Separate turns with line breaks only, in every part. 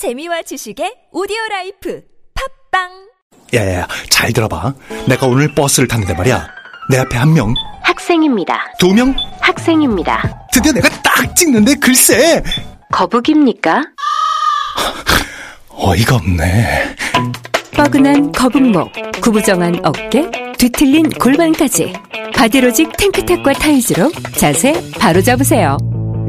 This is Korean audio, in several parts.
재미와 지식의 오디오 라이프. 팝빵!
야야야 잘 들어봐. 내가 오늘 버스를 탔는데 말이야. 내 앞에 한 명.
학생입니다.
두 명?
학생입니다.
드디어 내가 딱 찍는데 글쎄.
거북입니까?
어이가 없네.
뻐근한 거북목, 구부정한 어깨, 뒤틀린 골반까지. 바디로직 탱크탑과 타이즈로 자세 바로 잡으세요.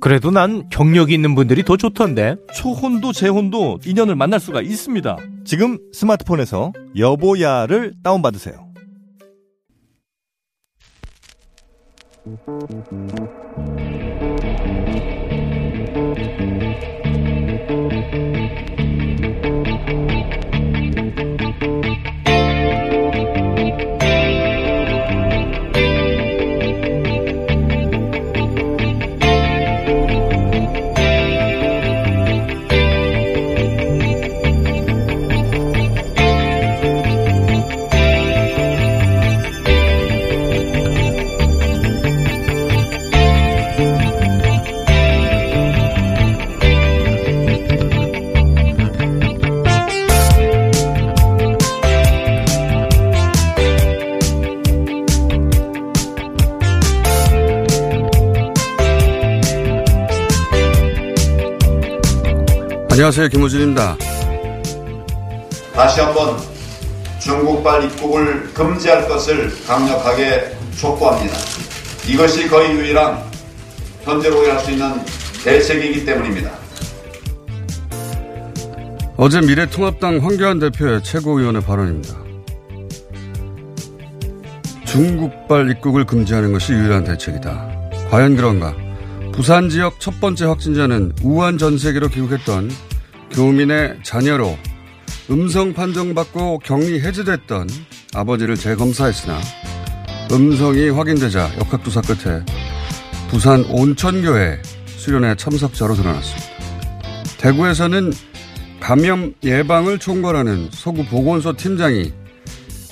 그래도 난 경력이 있는 분들이 더 좋던데.
초혼도 재혼도 인연을 만날 수가 있습니다. 지금 스마트폰에서 여보야를 다운받으세요.
안녕하세요. 김호준입니다.
다시 한번 중국발 입국을 금지할 것을 강력하게 촉구합니다. 이것이 거의 유일한 현재로 할 수 있는 대책이기 때문입니다.
어제 미래통합당 황교안 대표의 최고위원의 발언입니다. 중국발 입국을 금지하는 것이 유일한 대책이다. 과연 그런가? 부산 지역 첫 번째 확진자는 우한 전 세계로 귀국했던 교민의 자녀로 음성 판정받고 격리 해제됐던 아버지를 재검사했으나 음성이 확인되자 역학조사 끝에 부산 온천교회 수련회 참석자로 드러났습니다. 대구에서는 감염 예방을 총괄하는 서구 보건소 팀장이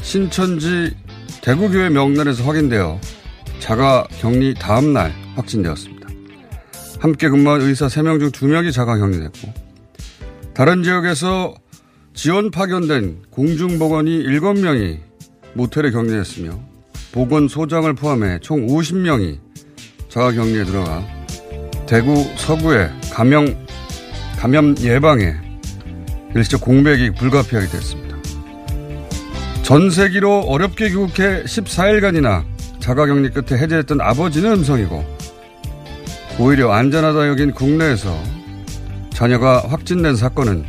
신천지 대구교회 명단에서 확인되어 자가 격리 다음 날 확진되었습니다. 함께 근무한 의사 3명 중 2명이 자가 격리됐고 다른 지역에서 지원 파견된 공중보건이 7명이 모텔에 격리됐으며 보건소장을 포함해 총 50명이 자가 격리에 들어가 대구 서구의 감염, 감염 예방에 일시적 공백이 불가피하게 됐습니다. 전 세기로 어렵게 귀국해 14일간이나 자가격리 끝에 해제했던 아버지는 음성이고 오히려 안전하다 여긴 국내에서 자녀가 확진된 사건은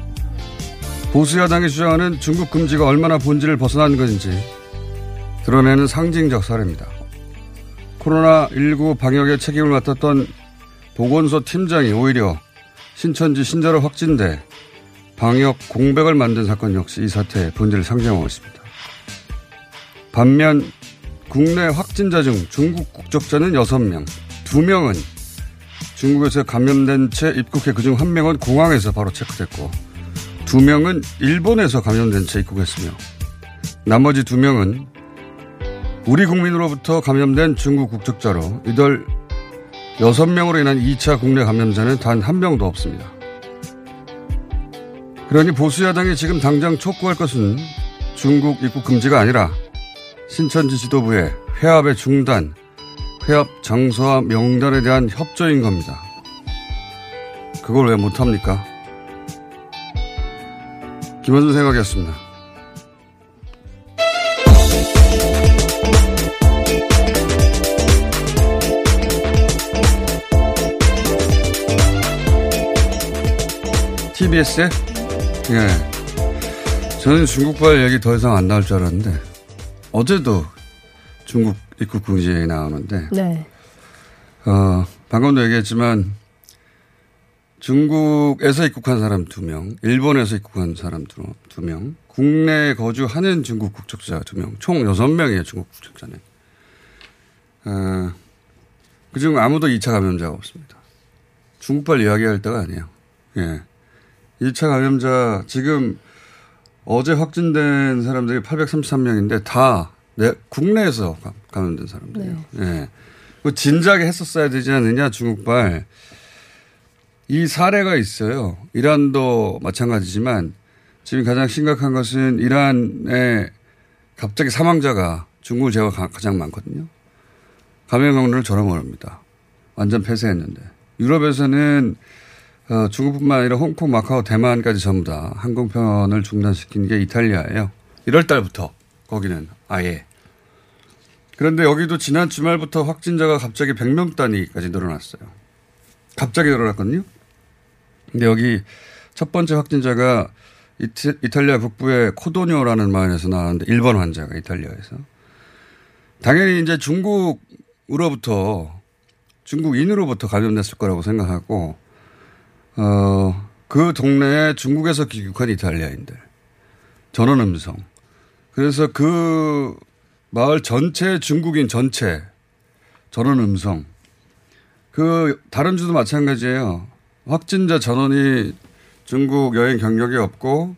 보수야당이 주장하는 중국 금지가 얼마나 본질을 벗어난 것인지 드러내는 상징적 사례입니다. 코로나19 방역에 책임을 맡았던 보건소 팀장이 오히려 신천지 신자로 확진돼 방역 공백을 만든 사건 역시 이 사태의 본질을 상징하고 있습니다. 반면 국내 확진자 중 중국 국적자는 6명, 2명은 중국에서 감염된 채 입국해 그중 1명은 공항에서 바로 체크됐고 2명은 일본에서 감염된 채 입국했으며 나머지 2명은 우리 국민으로부터 감염된 중국 국적자로 이들 6명으로 인한 2차 국내 감염자는 단 한 명도 없습니다. 그러니 보수야당이 지금 당장 촉구할 것은 중국 입국 금지가 아니라 신천지 지도부의 회합의 중단, 회합 장소와 명단에 대한 협조인 겁니다. 그걸 왜 못합니까? 김원준 생각이었습니다. TBS에? 예. 저는 중국발 얘기 더 이상 안 나올 줄 알았는데, 어제도 중국 입국 금지에 나오는데
네.
어, 방금도 얘기했지만 중국에서 입국한 사람 두 명, 일본에서 입국한 사람 두, 두 명, 국내에 거주하는 중국 국적자 두 명, 총 여섯 명이에요, 중국 국적자는. 어, 그중 아무도 2차 감염자가 없습니다. 중국발 이야기할 때가 아니에요. 예. 2차 감염자, 지금 어제 확진된 사람들이 833명인데 다 내, 국내에서 감- 감염된 사람들이에요. 예. 그 진작에 했었어야 되지 않느냐, 중국발. 이 사례가 있어요. 이란도 마찬가지지만 지금 가장 심각한 것은 이란에 갑자기 사망자가 중국을 가- 가장 많거든요. 감염 경로를 저랑 모릅니다. 완전 폐쇄했는데. 유럽에서는 어, 중국뿐만 아니라 홍콩, 마카오, 대만까지 전부 다 항공편을 중단시킨 게 이탈리아예요. 1월 달부터 거기는 아예. 그런데 여기도 지난 주말부터 확진자가 갑자기 100명 단위까지 늘어났어요. 갑자기 늘어났거든요. 근데 여기 첫 번째 확진자가 이태, 이탈리아 북부의 코도뇨라는 마을에서 나왔는데 1번 환자가 이탈리아에서. 당연히 이제 중국으로부터 중국인으로부터 감염됐을 거라고 생각하고 어, 그 동네에 중국에서 귀국한 이탈리아인들. 전원 음성. 그래서 그 마을 전체 중국인 전체 전원 음성. 그 다른 주도 마찬가지예요. 확진자 전원이 중국 여행 경력이 없고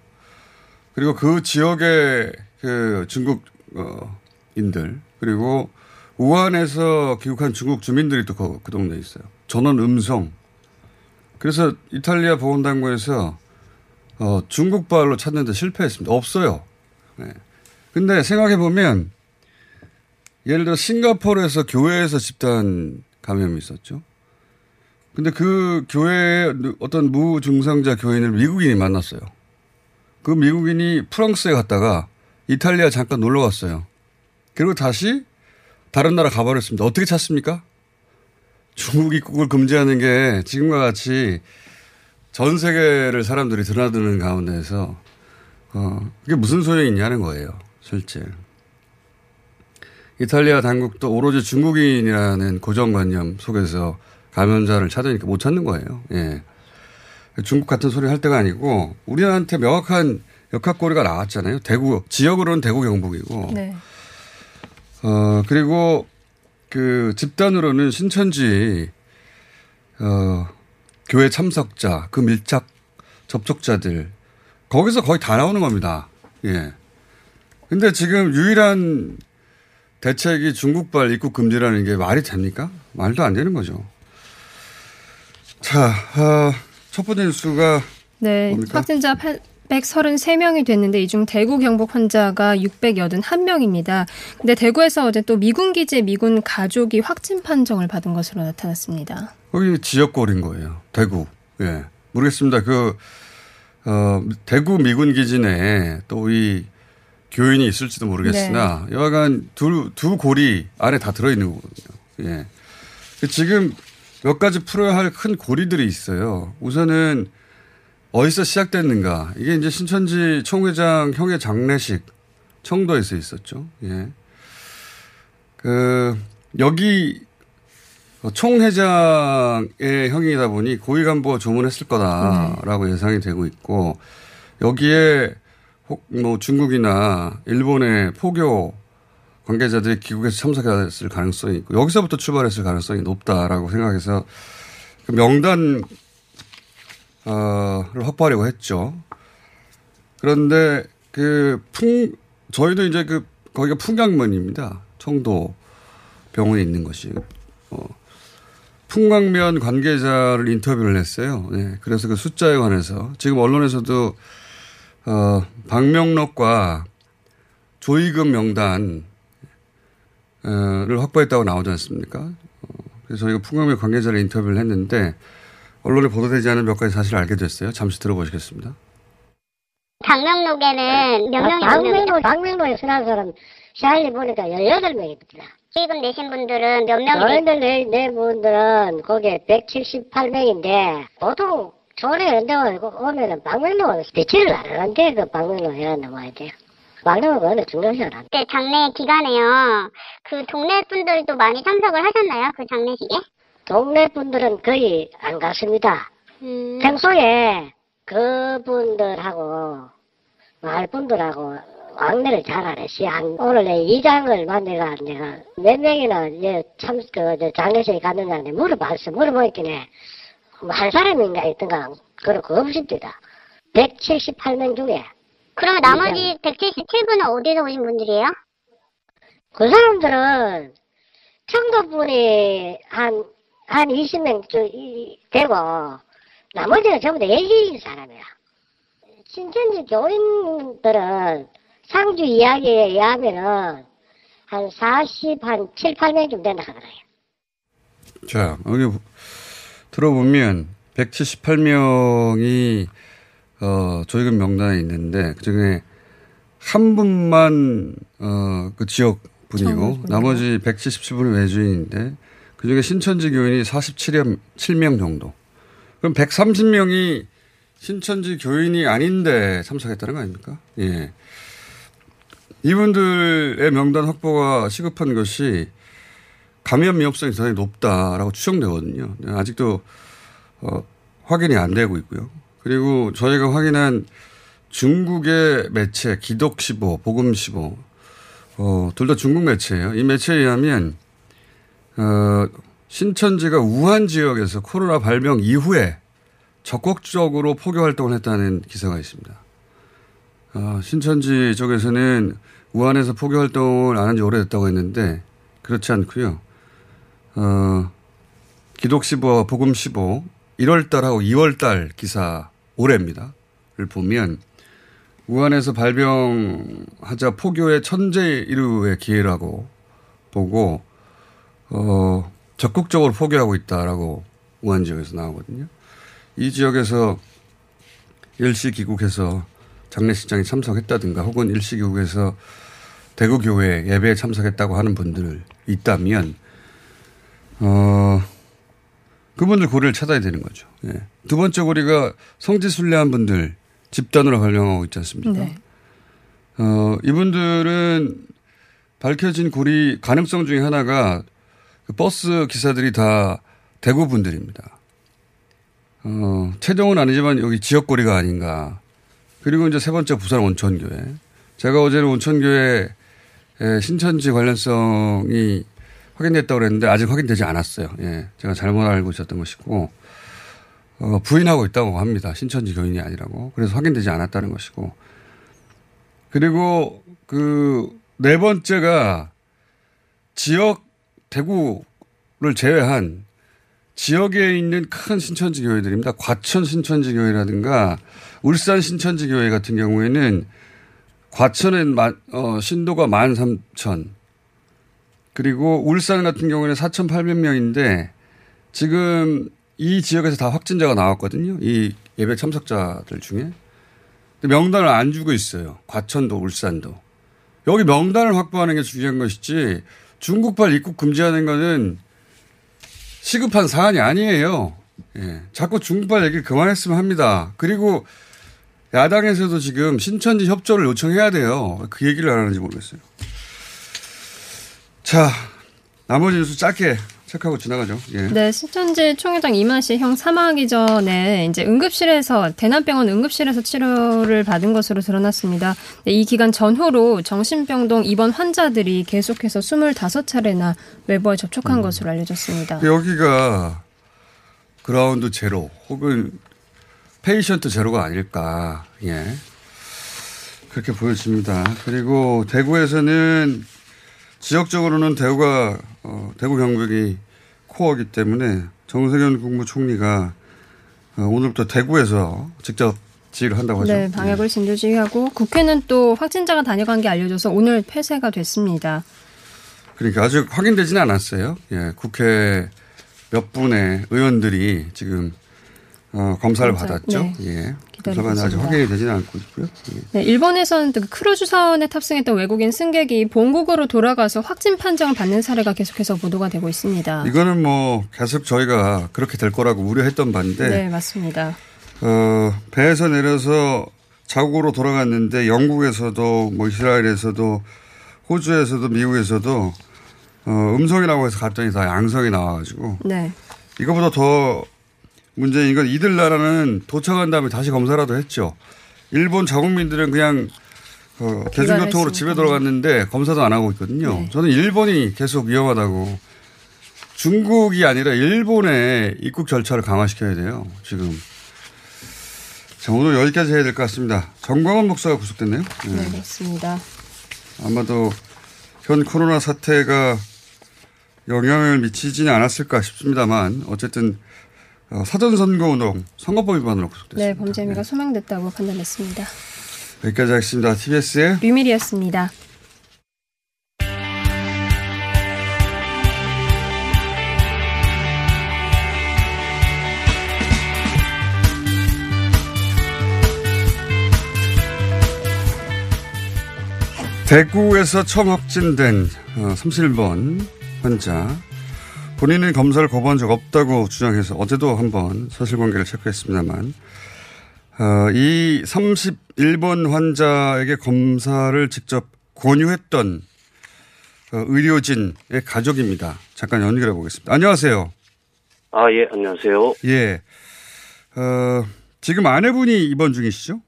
그리고 그 지역의 그 중국 어, 인들 그리고 우한에서 귀국한 중국 주민들이 또 그 동네에 있어요. 전원 음성. 그래서 이탈리아 보건당국에서 어, 중국발로 찾는데 실패했습니다. 없어요. 네. 근데 생각해 보면 예를 들어 싱가포르에서 교회에서 집단 감염이 있었죠. 근데 그 교회에 어떤 무증상자 교인을 미국인이 만났어요. 그 미국인이 프랑스에 갔다가 이탈리아 잠깐 놀러 갔어요. 그리고 다시 다른 나라 가버렸습니다. 어떻게 찾습니까? 중국 입국을 금지하는 게 지금과 같이 전 세계를 사람들이 드나드는 가운데에서 어, 그게 무슨 소용이 있냐는 거예요. 실제. 이탈리아 당국도 오로지 중국인이라는 고정관념 속에서 감염자를 찾으니까 못 찾는 거예요. 예. 중국 같은 소리 할 때가 아니고 우리한테 명확한 역학고리가 나왔잖아요. 대구, 지역으로는 대구 경북이고.
네.
어, 그리고 그 집단으로는 신천지, 어, 교회 참석자, 그 밀착 접촉자들, 거기서 거의 다 나오는 겁니다. 예. 근데 지금 유일한 대책이 중국발 입국 금지라는 게 말이 됩니까? 말도 안 되는 거죠. 자, 어, 첫 번째 뉴스가
네,
뭡니까?
확진자 833명이 됐는데 이 중 대구 경북 환자가 681명입니다. 근데 대구에서 어제 또 미군 기지 미군 가족이 확진 판정을 받은 것으로 나타났습니다.
거기 지역골인 거예요. 대구. 예. 모르겠습니다. 그, 어, 대구 미군 기지 내에 또 이 교인이 있을지도 모르겠으나 여하간 두, 두 골이 안에 다 들어있는 거거든요. 예. 지금 몇 가지 풀어야 할 큰 고리들이 있어요. 우선은 어디서 시작됐는가. 이게 이제 신천지 총회장 형의 장례식 청도에서 있었죠. 예. 그, 여기 총회장의 형이다 보니 고위 간부가 조문했을 거다라고 예상이 되고 있고 여기에 혹 뭐 중국이나 일본의 포교 관계자들이 귀국해서 참석했을 가능성이 있고 여기서부터 출발했을 가능성이 높다라고 생각해서 그 명단 어를 확보하려고 했죠. 그런데 그 풍 저희도 이제 그 거기가 풍강면입니다. 청도 병원에 있는 것이 어, 풍광면 관계자를 인터뷰를 했어요. 네, 그래서 그 숫자에 관해서 지금 언론에서도 어, 박명록과 조의금 명단 를 확보했다고 나오지 않습니까? 어, 그래서 저희가 풍광면 관계자를 인터뷰를 했는데 언론에 보도되지 않은 몇 가지 사실을 알게 됐어요. 잠시 들어보시겠습니다.
박명록에는 몇 명이
박명록, 박명록에 순한 사람 샤일리 보니까 18명입니다.
지금 내신 분들은 몇 명이
저희들 내, 내 분들은 거기에 178명인데 보통 이런 데 오면은 박명록 며칠을 안 하는데 그 박명록 해놨나 봐야 돼. 막내가 어느 중요시하다.
그때 장례 기간에요. 그 동네 분들도 많이 참석을 하셨나요? 그 장례식에?
동네 분들은 거의 안 갔습니다.
음,
평소에 그분들하고 마을 분들하고 왕래를 잘 안 했어요. 한- 오늘 내 이장을 만나가 내가 몇 명이나 이제 참, 그, 저 장례식에 갔느냐는데 물어봤어. 물어보니까 뭐 한 사람인가 있던가 그렇고 없습니다. 178명 중에
그러면 나머지 177분은 어디서 오신 분들이에요?
그 사람들은 청도분이 한, 한 20명 저, 이- 되고, 나머지는 전부 다 예시인 사람이야. 신천지 교인들은 상주 이야기에 의하면은 한 40, 한 7, 8명쯤 된다 하더라고요.
자, 여기 들어보면 178명이 어, 조직은 명단에 있는데 그 중에 한 분만 어, 그 지역 분이고 나머지 177분이 외주인인데 그 중에 신천지 교인이 47명 정도. 그럼 130명이 신천지 교인이 아닌데 참석했다는 거 아닙니까? 예. 이분들의 명단 확보가 시급한 것이 감염 위험성이 상당히 높다라고 추정되거든요. 네, 아직도 어, 확인이 안 되고 있고요. 그리고 저희가 확인한 중국의 매체 기독15, 복음15, 어, 둘 다 중국 매체예요. 이 매체에 의하면 어, 신천지가 우한 지역에서 코로나 발병 이후에 적극적으로 포교 활동을 했다는 기사가 있습니다. 어, 신천지 쪽에서는 우한에서 포교 활동을 안 한 지 오래됐다고 했는데 그렇지 않고요. 어, 기독 15, 복음 15 1월달하고 2월달 기사 올해입니다.를 보면 우한에서 발병하자 포교의 천재 이루의 기회라고 보고 어, 적극적으로 포교하고 있다라고 우한 지역에서 나오거든요. 이 지역에서 일시 귀국해서 장례식장에 참석했다든가 혹은 일시 귀국해서 대구 교회 예배에 참석했다고 하는 분들 있다면 어, 그분들 고리를 찾아야 되는 거죠. 예. 두 번째 고리가 성지순례한 분들 집단으로 발령하고 있지 않습니까?
네.
어, 이분들은 밝혀진 고리 가능성 중에 하나가 그 버스 기사들이 다 대구 분들입니다. 어, 최종은 아니지만 여기 지역거리가 아닌가. 그리고 이제 세 번째 부산 온천교회. 제가 어제는 온천교회 신천지 관련성이 확인됐다고 그랬는데 아직 확인되지 않았어요. 예. 제가 잘못 알고 있었던 것이고, 어, 부인하고 있다고 합니다. 신천지 교인이 아니라고. 그래서 확인되지 않았다는 것이고. 그리고 그 네 번째가 지역 대구를 제외한 지역에 있는 큰 신천지 교회들입니다. 과천 신천지 교회라든가 울산 신천지 교회 같은 경우에는 과천은 만, 어, 신도가 만 삼천 그리고 울산 같은 경우에는 4,800명인데 지금 이 지역에서 다 확진자가 나왔거든요. 이 예배 참석자들 중에. 명단을 안 주고 있어요. 과천도 울산도. 여기 명단을 확보하는 게 중요한 것이지 중국발 입국 금지하는 거는 시급한 사안이 아니에요. 예. 자꾸 중국발 얘기를 그만했으면 합니다. 그리고 야당에서도 지금 신천지 협조를 요청해야 돼요. 그 얘기를 안 하는지 모르겠어요. 자, 나머지 뉴스 짧게 체크하고 지나가죠. 예.
네, 신천지 총회장 이만 씨 형 사망하기 전에 이제 응급실에서 대남병원 응급실에서 치료를 받은 것으로 드러났습니다. 네, 이 기간 전후로 정신병동 입원 환자들이 계속해서 25차례나 외부와 접촉한
음.
것으로 알려졌습니다.
여기가 ground zero 혹은 patient zero가 아닐까. 예. 그렇게 보여집니다. 그리고 대구에서는 지역적으로는 대구가 어, 대구 경북이 코어이기 때문에 정세균 국무총리가 어, 오늘부터 대구에서 직접 지휘를 한다고 하죠.
네, 방역을 진두지휘하고 국회는 또 확진자가 다녀간 게 알려져서 오늘 폐쇄가 됐습니다.
그러니까 아직 확인되지는 않았어요. 예, 국회 몇 분의 의원들이 지금 어, 검사를
검사,
받았죠.
네.
예.
기다리고
검사가 아직
있습니다.
확인이 되지는 않고 있고요. 예.
네, 일본에서는 또 크루즈 선에 탑승했던 외국인 승객이 본국으로 돌아가서 확진 판정을 받는 사례가 계속해서 보도가 되고 있습니다.
이거는 뭐 계속 저희가 그렇게 될 거라고 우려했던 바인데
네, 맞습니다.
어, 배에서 내려서 자국으로 돌아갔는데 영국에서도 뭐 이스라엘에서도 호주에서도 미국에서도 어, 음성이라고 해서 갔더니 다 양성이 나와가지고
네.
이거보다 더 문제인 건 이들 나라는 도착한 다음에 다시 검사라도 했죠. 일본 자국민들은 그냥 어, 대중교통으로 집에 돌아갔는데 검사도 안 하고 있거든요.
네.
저는 일본이 계속 위험하다고 중국이 아니라 일본의 입국 절차를 강화시켜야 돼요. 지금. 자, 오늘 여기까지 해야 될 것 같습니다. 정광원 목사가 구속됐네요. 네.
네, 그렇습니다.
아마도 현 코로나 사태가 영향을 미치지는 않았을까 싶습니다만 어쨌든 어, 사전선거운동 선거법 위반으로 구속됐습니다.
네, 범죄 혐의가 소명됐다고 판단했습니다.
여기까지 하겠습니다. TBS의
류밀이었습니다.
대구에서 처음 확진된 31번 환자 본인은 검사를 거부한 적 없다고 주장해서 어제도 한번 사실관계를 체크했습니다만 어, 이 31번 환자에게 검사를 직접 권유했던 어, 의료진의 가족입니다. 잠깐 연결해 보겠습니다. 안녕하세요.
아, 예, 안녕하세요.
예. 어, 지금 아내분이 입원 중이시죠?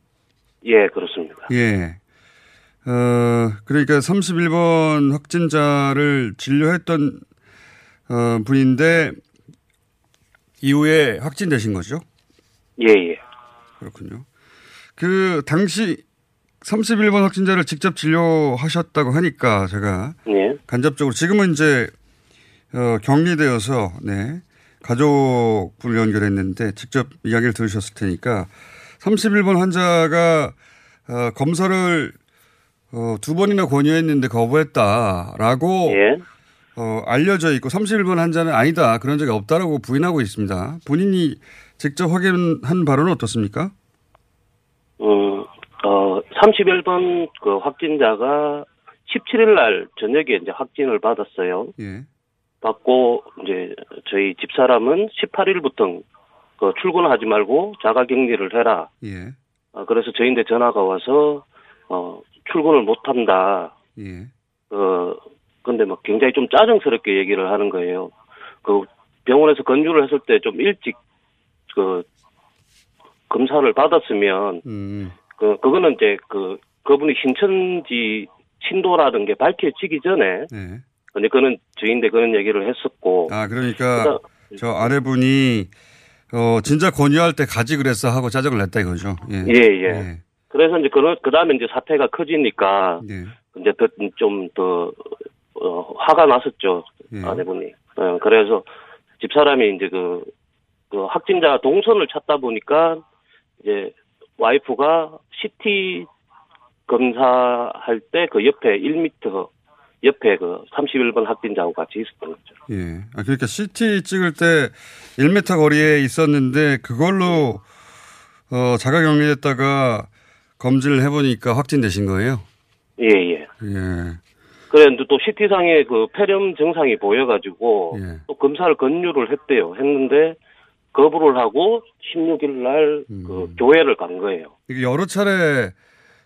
예, 그렇습니다.
예. 어, 그러니까 31번 확진자를 진료했던 어, 분인데 이후에 확진되신 거죠?
예, 예.
그렇군요. 그 당시 31번 확진자를 직접 진료하셨다고 하니까 제가
예.
간접적으로 지금은 이제 어, 격리되어서 네. 가족분을 연결했는데 직접 이야기를 들으셨을 테니까 31번 환자가 어, 검사를 어, 두 번이나 권유했는데 거부했다라고
예.
어, 알려져 있고 31번 환자는 아니다 그런 적이 없다라고 부인하고 있습니다. 본인이 직접 확인한 바로는 어떻습니까?
음, 어, 31번 그 확진자가 17일 날 저녁에 이제 확진을 받았어요.
예.
받고 이제 저희 집 사람은 18일부터 그 출근하지 말고 자가 격리를 해라.
예.
어, 그래서 저희한테 전화가 와서 어, 출근을 못 한다.
예.
어, 근데 막 굉장히 좀 짜증스럽게 얘기를 하는 거예요. 그 병원에서 건조를 했을 때 좀 일찍 그 검사를 받았으면
음.
그 그거는 이제 그 그분이 신천지 신도라는 게 밝혀지기 전에
네.
근데 그는 저희인데 그런 얘기를 했었고
아 그러니까 저 아내분이 어 진짜 권유할 때 가지 그랬어 하고 짜증을 냈다 이거죠. 예.
예, 예. 그래서 이제 그, 그 다음에 이제 사태가 커지니까,
예.
이제 더, 좀 더, 어, 화가 났었죠.
예.
아내분이. 어, 그래서 집사람이 이제 그, 그 확진자 동선을 찾다 보니까, 이제 와이프가 CT 검사할 때 그 옆에 1m 옆에 그 31번 확진자하고 같이 있었던 거죠.
예. 아, 그러니까 CT 찍을 때 1m 거리에 있었는데 그걸로 어, 자가 격리했다가 검진을 해보니까 확진되신 거예요?
예, 예.
예.
그랬는데 또 CT상에 그 폐렴 증상이 보여가지고
예.
또 검사를 권유를 했대요. 했는데 거부를 하고 16일 날그 교회를 간 거예요.
이게 여러 차례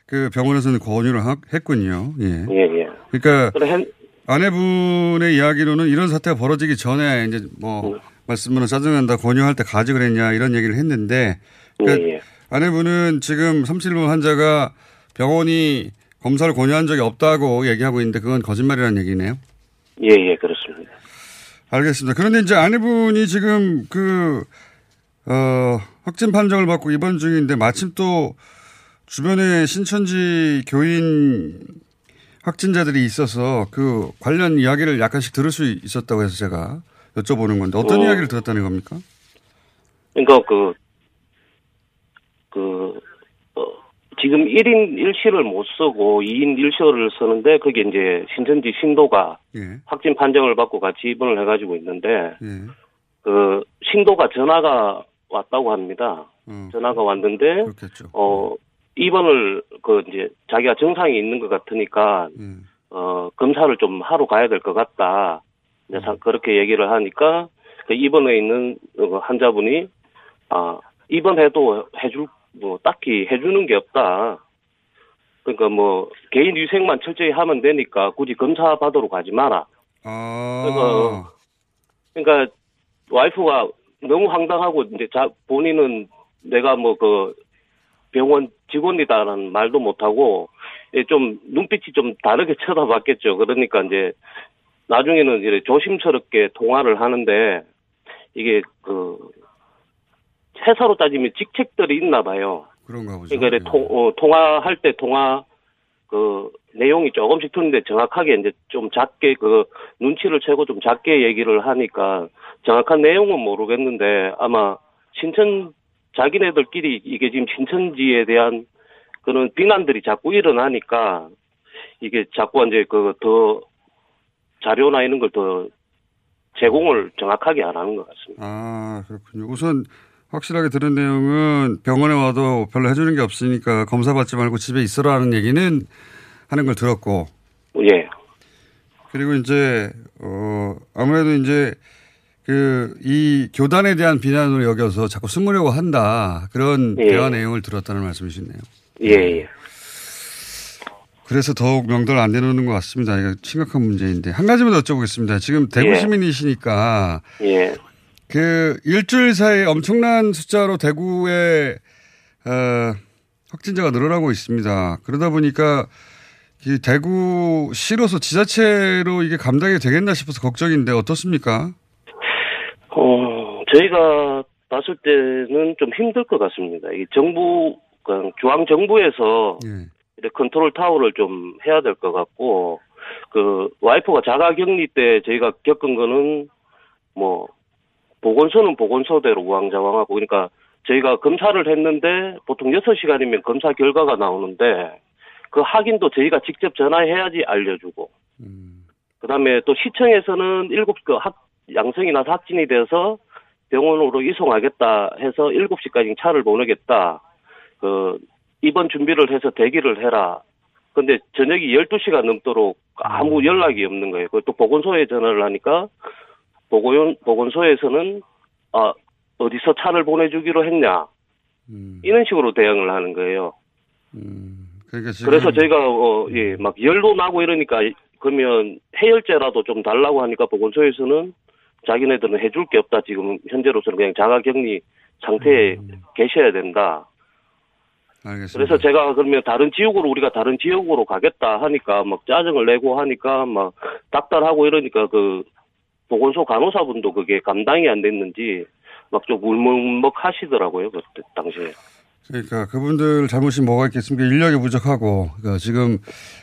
그 병원에서는 권유를 하- 했군요. 예.
예, 예.
그러니까
그래,
아내분의 이야기로는 이런 사태가 벌어지기 전에 이제 뭐
음.
말씀으로 짜증난다 권유할 때 가지 그랬냐 이런 얘기를 했는데 그러니까
예, 예.
아내분은 지금 37번 환자가 병원이 검사를 권유한 적이 없다고 얘기하고 있는데 그건 거짓말이라는 얘기네요.
예, 예, 그렇습니다.
알겠습니다. 그런데 이제 아내분이 지금 그, 어, 확진 판정을 받고 입원 중인데 마침 또 주변에 신천지 교인 확진자들이 있어서 그 관련 이야기를 약간씩 들을 수 있었다고 해서 제가 여쭤보는 건데 어떤
어.
이야기를 들었다는 겁니까?
그러니까 그, 그, 어, 지금 1인 1실을 못 쓰고 2인 1실을 쓰는데 그게 이제 신천지 신도가
예.
확진 판정을 받고 같이 입원을 해가지고 있는데
예.
그 신도가 전화가 왔다고 합니다.
어,
전화가 왔는데
그렇겠죠.
어 입원을 그 이제 자기가 증상이 있는 것 같으니까
예.
어 검사를 좀 하러 가야 될 것 같다. 이제 사- 그렇게 얘기를 하니까 그 입원해 있는 어, 환자분이 아 입원해도 해줄 뭐 딱히 해주는 게 없다. 그러니까 뭐 개인 위생만 철저히 하면 되니까 굳이 검사 받으러 가지 마라.
아.
그래서 그러니까 와이프가 너무 황당하고 이제 자 본인은 내가 뭐 그 병원 직원이다라는 말도 못 하고 예, 좀 눈빛이 좀 다르게 쳐다봤겠죠. 그러니까 이제 나중에는 이제 조심스럽게 통화를 하는데 이게 그 회사로 따지면 직책들이 있나 봐요.
그런가 보죠.
그러니까 이제 통, 어, 통화할 때 통화 그 내용이 조금씩 틀린데 정확하게 이제 좀 작게 그 눈치를 채고 좀 작게 얘기를 하니까 정확한 내용은 모르겠는데 아마 신천 자기네들끼리 이게 지금 신천지에 대한 그런 비난들이 자꾸 일어나니까 이게 자꾸 이제 그 더 자료나 이런 걸 더 제공을 정확하게 안 하는 것 같습니다.
아, 그렇군요. 우선 확실하게 들은 내용은 병원에 와도 별로 해주는 게 없으니까 검사 받지 말고 집에 있어라 하는 얘기는 하는 걸 들었고.
예.
그리고 이제, 어, 아무래도 이제 그, 이 교단에 대한 비난으로 여겨서 자꾸 숨으려고 한다. 그런
예.
대화 내용을 들었다는 말씀이시네요.
예, 예.
그래서 더욱 명도를 안 내놓는 것 같습니다. 이거 심각한 문제인데. 한 가지만 더 여쭤보겠습니다. 지금 대구
예.
시민이시니까
예.
그 일주일 사이에 엄청난 숫자로 대구에 어, 확진자가 늘어나고 있습니다. 그러다 보니까 이 대구시로서 지자체로 이게 감당이 되겠나 싶어서 걱정인데 어떻습니까?
어, 저희가 봤을 때는 좀 힘들 것 같습니다. 이 정부, 그 중앙 정부에서 이렇게 컨트롤 타워를 좀 해야 될 것 같고, 그 와이프가 자가 격리 때 저희가 겪은 거는 뭐 보건소는 보건소대로 우왕좌왕하고 그러니까 저희가 검사를 했는데 보통 6시간이면 검사 결과가 나오는데 그 확인도 저희가 직접 전화해야지 알려주고 그다음에 또 시청에서는 일곱 그 학, 양성이 나서 확진이 돼서 병원으로 이송하겠다 해서 7시까지 차를 보내겠다. 그 입원 준비를 해서 대기를 해라. 근데 저녁이 12시가 넘도록 아무 연락이 없는 거예요. 그또 보건소에 전화를 하니까 보건 보건소에서는 아 어디서 차를 보내주기로 했냐 이런 식으로 대응을 하는 거예요.
그러니까 지금
그래서 저희가 어 예 막 열도 나고 이러니까 그러면 해열제라도 좀 달라고 하니까 보건소에서는 자기네들은 해줄 게 없다 지금 현재로서는 그냥 자가격리 상태에 계셔야 된다.
알겠습니다.
그래서 제가 그러면 다른 지역으로 우리가 다른 지역으로 가겠다 하니까 막 짜증을 내고 하니까 막 닥달하고 이러니까 그 보건소 간호사분도 그게 감당이 안 됐는지 막 좀 울먹먹 하시더라고요 그때 당시에.
그러니까 그분들 잘못이 뭐가 있겠습니까? 인력이 부족하고 그러니까 지금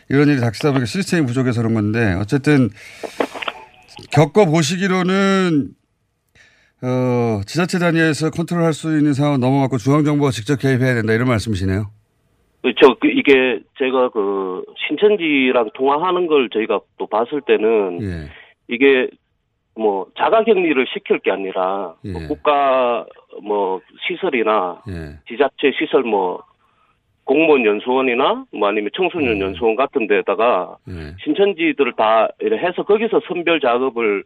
이런 일이 닥치다 보니까 시스템이 부족해서 그런 건데 어쨌든 겪어 보시기로는 어, 지자체 단위에서 컨트롤할 수 있는 상황 넘어갔고 중앙 정부가 직접 개입해야 된다 이런 말씀이시네요.
저, 그, 이게, 제가 그, 신천지랑 통화하는 걸 저희가 또 봤을 때는,
예.
이게, 뭐, 자가격리를 시킬 게 아니라,
예.
뭐 국가, 뭐, 시설이나,
예.
지자체 시설 뭐, 공무원 연수원이나, 뭐 아니면 청소년 연수원 같은 데다가,
예.
신천지들을 다 해서 거기서 선별 작업을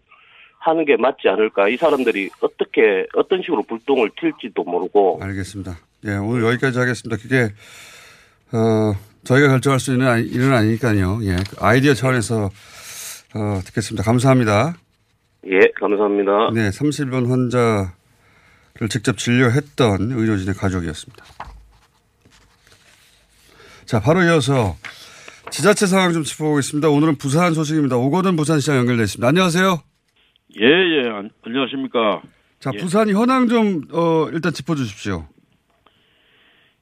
하는 게 맞지 않을까. 이 사람들이 어떻게, 어떤 식으로 불똥을 튈지도 모르고.
알겠습니다. 예, 오늘 여기까지 하겠습니다. 그게 어, 저희가 결정할 수 있는 일은 아니니까요. 예, 아이디어 차원에서 어, 듣겠습니다. 감사합니다.
예, 감사합니다.
네, 31번 환자를 직접 진료했던 의료진의 가족이었습니다. 자, 바로 이어서 지자체 상황 좀 짚어보겠습니다. 오늘은 부산 소식입니다. 오거돈 부산시장 연결되어 있습니다. 안녕하세요.
예, 예, 안- 안녕하십니까.
자,
예.
부산 현황 좀, 어, 일단 짚어주십시오.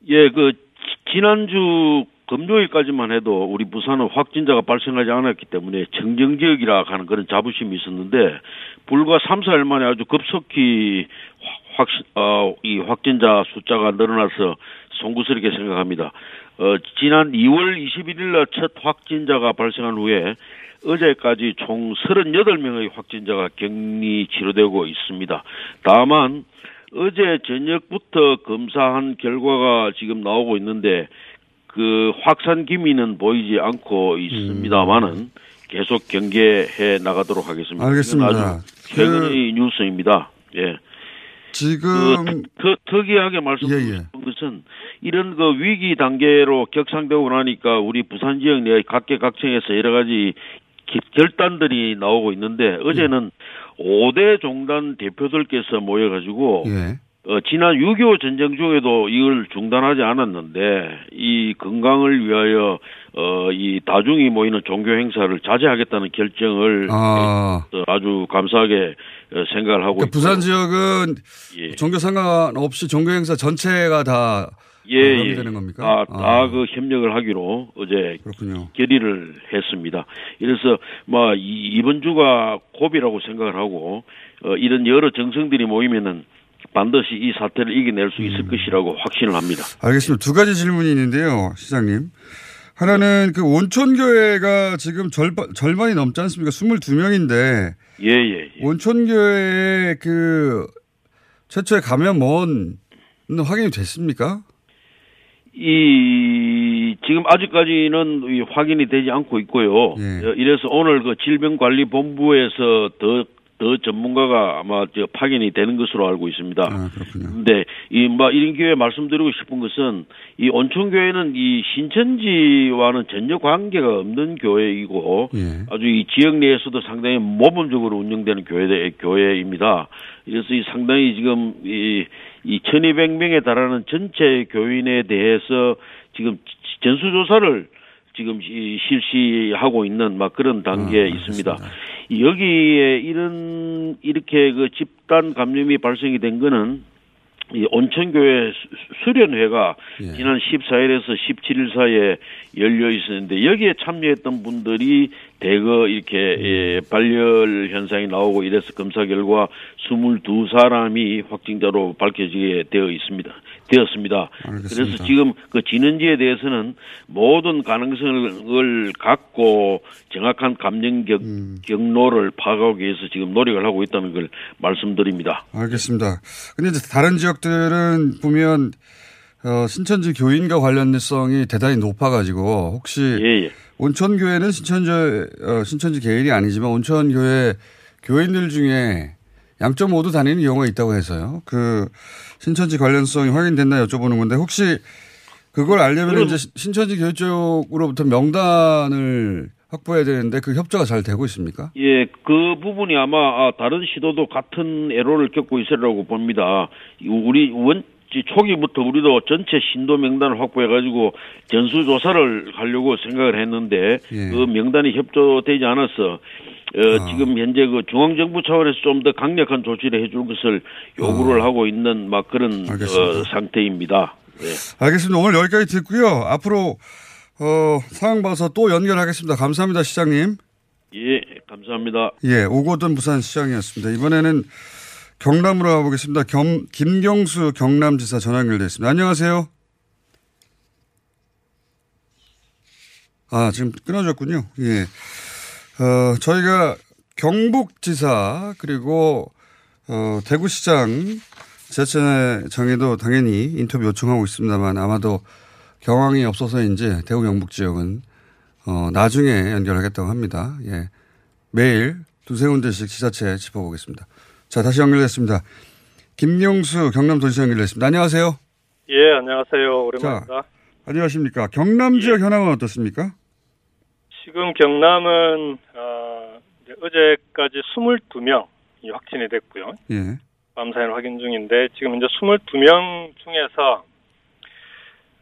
예, 그, 지- 지난주 금요일까지만 해도 우리 부산은 확진자가 발생하지 않았기 때문에 청정지역이라 하는 그런 자부심이 있었는데 불과 3, 4일 만에 아주 급속히 확, 어, 이 확진자 숫자가 늘어나서 송구스럽게 생각합니다. 어, 지난 2월 21일 날 첫 확진자가 발생한 후에 어제까지 총 38명의 확진자가 격리 치료되고 있습니다. 다만 어제 저녁부터 검사한 결과가 지금 나오고 있는데 그 확산 기미는 보이지 않고 있습니다만은 계속 경계해 나가도록 하겠습니다.
알겠습니다.
아주 최근의 뉴스입니다. 예.
지금
그, 特, 특이하게 말씀드리고
예, 예.
것은 이런 그 위기 단계로 격상되고 나니까 우리 부산 지역 내 각계각층에서 여러 가지 기- 결단들이 나오고 있는데 어제는 오 5대 종단 대표들께서 모여가지고
예.
어, 지난 6.25 전쟁 중에도 이걸 중단하지 않았는데 이 건강을 위하여 어, 이 다중이 모이는 종교 행사를 자제하겠다는 결정을
아.
어, 아주 감사하게 어, 생각을 하고
그러니까 부산. 지역은
예.
종교 상관없이 종교 행사 전체가 다
예, 예.
포함되는 겁니까?
다,
아.
다그 협력을 하기로 어제
그렇군요.
결의를 했습니다. 이래서 뭐 이- 이번 주가 고비라고 생각을 하고 어, 이런 여러 정성들이 모이면은 반드시 이 사태를 이겨낼 수
음.
있을 것이라고 확신을 합니다.
알겠습니다. 두 가지 질문이 있는데요, 시장님. 하나는 그 온천교회가 지금 절반, 절반이 넘지 않습니까? 22명인데,
예, 예.
온천교회의 그, 최초의 감염원, 확인이 됐습니까?
이 지금 아직까지는 이 확인이 되지 않고 있고요.
예.
어, 이래서 오늘 그 질병관리본부에서 더 더 전문가가 아마 저 파견이 되는 것으로 알고 있습니다.
아, 그렇군요.
근데 이뭐 이런 기회에 말씀드리고 싶은 것은 이 온천 교회는 이 신천지와는 전혀 관계가 없는 교회이고
예.
아주 이 지역 내에서도 상당히 모범적으로 운영되는 교회 교회입니다. 그래서 이 상당히 지금 이, 이 1200명에 달하는 전체 교인에 대해서 지금 전수조사를 지금 이 실시하고 있는 막 그런 단계에 있습니다. 여기에 이런 이렇게 그 집단 감염이 발생이 된 거는 이 온천교회 수- 수련회가 지난 14일에서 17일 사이에 열려 있었는데 여기에 참여했던 분들이 대거 이렇게 예, 발열 현상이 나오고 이래서 검사 결과 22사람이 확진자로 밝혀지게 되어 있습니다. 되었습니다. 그래서 지금 그 진원지에 대해서는 모든 가능성을 갖고 정확한 감염 경, 경로를 파악하기 위해서 지금 노력을 하고 있다는 걸 말씀드립니다.
알겠습니다. 근데 이제 다른 지역들은 보면, 어, 신천지 교인과 관련성이 대단히 높아가지고, 혹시,
예,
온천교회는 신천지, 어, 신천지 개인이 아니지만, 온천교회 교인들 중에 양쪽 모두 다니는 경우가 있다고 해서요. 그, 신천지 관련성이 확인됐나 여쭤보는 건데, 혹시 그걸 알려면 이제 신천지 교회 쪽으로부터 명단을 확보해야 되는데, 그 협조가 잘 되고 있습니까?
예, 그 부분이 아마 아, 다른 시도도 같은 애로를 겪고 있으라고 봅니다. 이 우리 원이 초기부터 우리도 전체 신도 명단을 확보해가지고 전수조사를 하려고 생각을 했는데
예.
그 명단이 협조되지 않아서 어, 지금 현재 그 중앙정부 차원에서 좀 더 강력한 조치를 해줄 것을 요구를 하고 있는 막 그런 어, 상태입니다. 네.
알겠습니다. 오늘 여기까지 듣고요. 앞으로, 어, 상황 봐서 또 연결하겠습니다. 감사합니다, 시장님.
예, 감사합니다.
예, 오고돈 부산 시장이었습니다. 이번에는 경남으로 가보겠습니다. 겸, 김경수 경남지사 전화 연결되어 있습니다. 안녕하세요. 아, 지금 끊어졌군요. 예. 어, 저희가 경북지사, 그리고, 어, 대구시장 지자체장에도 당연히 인터뷰 요청하고 있습니다만 아마도 경황이 없어서인지 대구 경북 지역은, 어, 나중에 연결하겠다고 합니다. 예. 매일 두세 군데씩 지자체 짚어보겠습니다. 자, 다시 연결됐습니다. 김용수 경남도지사 연결됐습니다. 안녕하세요.
예, 안녕하세요. 오랜만입니다.
안녕하십니까. 경남 지역 현황은 어떻습니까?
지금 경남은 어, 어제까지 22명이 확진이 됐고요.
예.
밤 사이는 확인 중인데 지금 이제 22명 중에서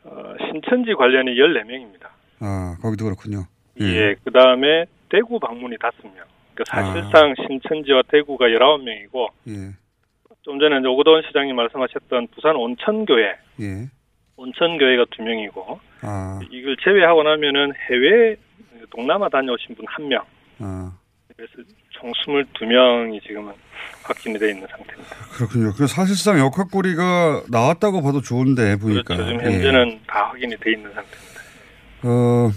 어, 신천지 관련이 14명입니다.
아, 거기도 그렇군요.
예, 그 다음에 대구 방문이 5명. 그러니까 사실상 신천지와 대구가 19명이고
예.
좀 전에 이제 오고돈 시장님 말씀하셨던 부산 온천교회,
예.
온천교회가 2명이고
아,
이걸 제외하고 나면은 해외 동남아 다녀오신 분 1명.
아,
그래서 총 22명이 지금은 확진이 돼 있는 상태입니다.
그렇군요. 그 사실상 역학고리가 나왔다고 봐도 좋은데, 보니까.
지금
예.
현재는 다 확인이 돼 있는 상태입니다.
어,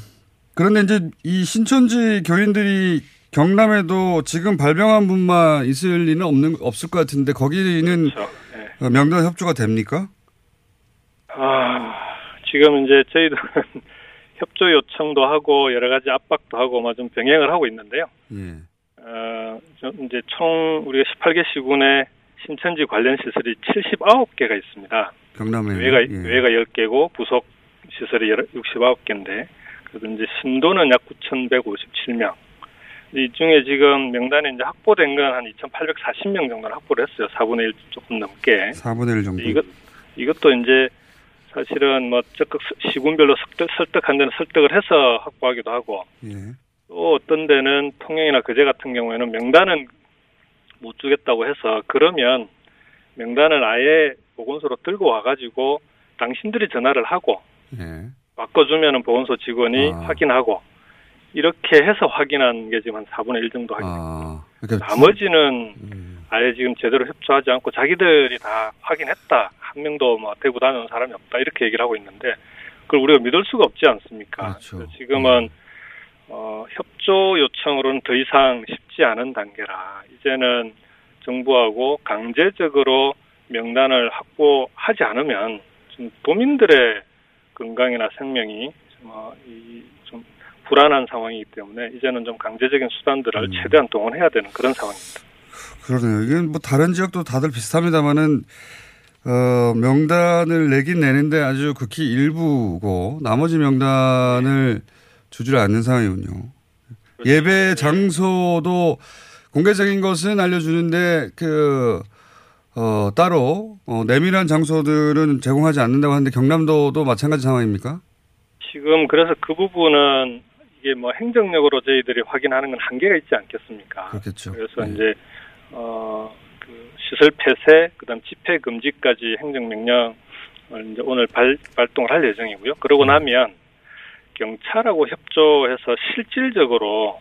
그런데 이제 이 신천지 교인들이 경남에도 지금 발병한 분만 있을 리는 없는, 없을 것 같은데, 거기는 어, 명단 협조가 됩니까?
아, 지금 이제 저희들은 협조 요청도 하고 여러 가지 압박도 하고 뭐좀 병행을 하고 있는데요.
예.
어, 좀 이제 총 우리가 18개 시군에 신천지 관련 시설이 79개가 있습니다.
경남에
외가
예.
외가 10개고 부속 시설이 69개인데 그래서 이제 신도는 약 9,157명. 이 중에 지금 명단에 이제 확보된 건 한 2,840명 정도는 확보를 했어요. 4분의 1 조금 넘게.
4분의 1 정도.
이것 이것도 이제 사실은 뭐 적극 시군별로 설득, 설득한 데는 설득을 해서 확보하기도 하고
예.
또 어떤 데는 통영이나 거제 같은 경우에는 명단은 못 주겠다고 해서 그러면 명단을 아예 보건소로 들고 와가지고 당신들이 전화를 하고
예.
바꿔주면은 보건소 직원이
아.
확인하고 이렇게 해서 확인한 게 지금 한 4분의 1 정도 확인.
아, 그러니까
나머지는
음.
아예 지금 제대로 협조하지 않고 자기들이 다 확인했다. 한 명도 뭐 대구 다녀온 사람이 없다. 이렇게 얘기를 하고 있는데 그걸 우리가 믿을 수가 없지 않습니까?
그렇죠.
지금은 어, 협조 요청으로는 더 이상 쉽지 않은 단계라 이제는 정부하고 강제적으로 명단을 확보하지 않으면 좀 도민들의 건강이나 생명이 뭐, 이, 좀 불안한 상황이기 때문에 이제는 좀 강제적인 수단들을
음.
최대한 동원해야 되는 그런 상황입니다.
그러네요. 이게 뭐 다른 지역도 다들 비슷합니다만은 어, 명단을 내긴 내는데 아주 극히 일부고 나머지 명단을 주지를 않는 상황이군요.
그렇죠.
예배 장소도 공개적인 것은 알려주는데 그 어, 따로 어, 내밀한 장소들은 제공하지 않는다고 하는데 경남도도 마찬가지 상황입니까?
지금 그래서 그 부분은 이게 뭐 행정력으로 저희들이 확인하는 건 한계가 있지 않겠습니까?
그렇겠죠.
그래서
네.
이제 어, 그 시설 폐쇄, 그다음 집회 금지까지 행정명령을 이제 오늘 발, 발동을 할 예정이고요. 그러고
네.
나면 경찰하고 협조해서 실질적으로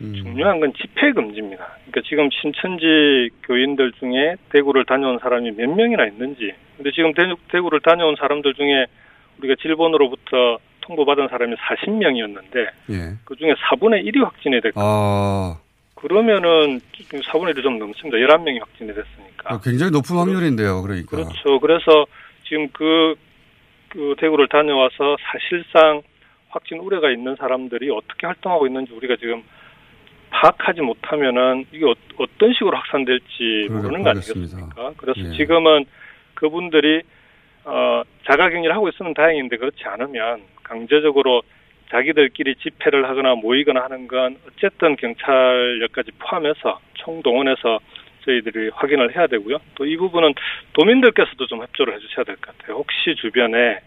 음.
중요한 건 집회 금지입니다. 그러니까 지금 신천지 교인들 중에 대구를 다녀온 사람이 몇 명이나 있는지. 근데 지금 대구, 대구를 다녀온 사람들 중에 우리가 질본으로부터 통보받은 사람이 40명이었는데
예.
그 중에 4분의 1이 확진이 됐고
아,
그러면은 지금 4분의 1이 좀 넘습니다. 11명이 확진이 됐으니까.
어, 굉장히 높은 확률인데요. 그러니까.
그렇죠. 그래서 지금 그, 그 대구를 다녀와서 사실상 확진 우려가 있는 사람들이 어떻게 활동하고 있는지 우리가 지금 파악하지 못하면은 이게 어, 떤 식으로 확산될지 모르는 거. 아니겠습니까? 그래서
예.
지금은 그분들이 어, 자가격리를 하고 있으면 다행인데 그렇지 않으면 강제적으로 자기들끼리 집회를 하거나 모이거나 하는 건 어쨌든 경찰력까지 포함해서 총동원해서 저희들이 확인을 해야 되고요. 또 이 부분은 도민들께서도 좀 협조를 해주셔야 될 것 같아요. 혹시 주변에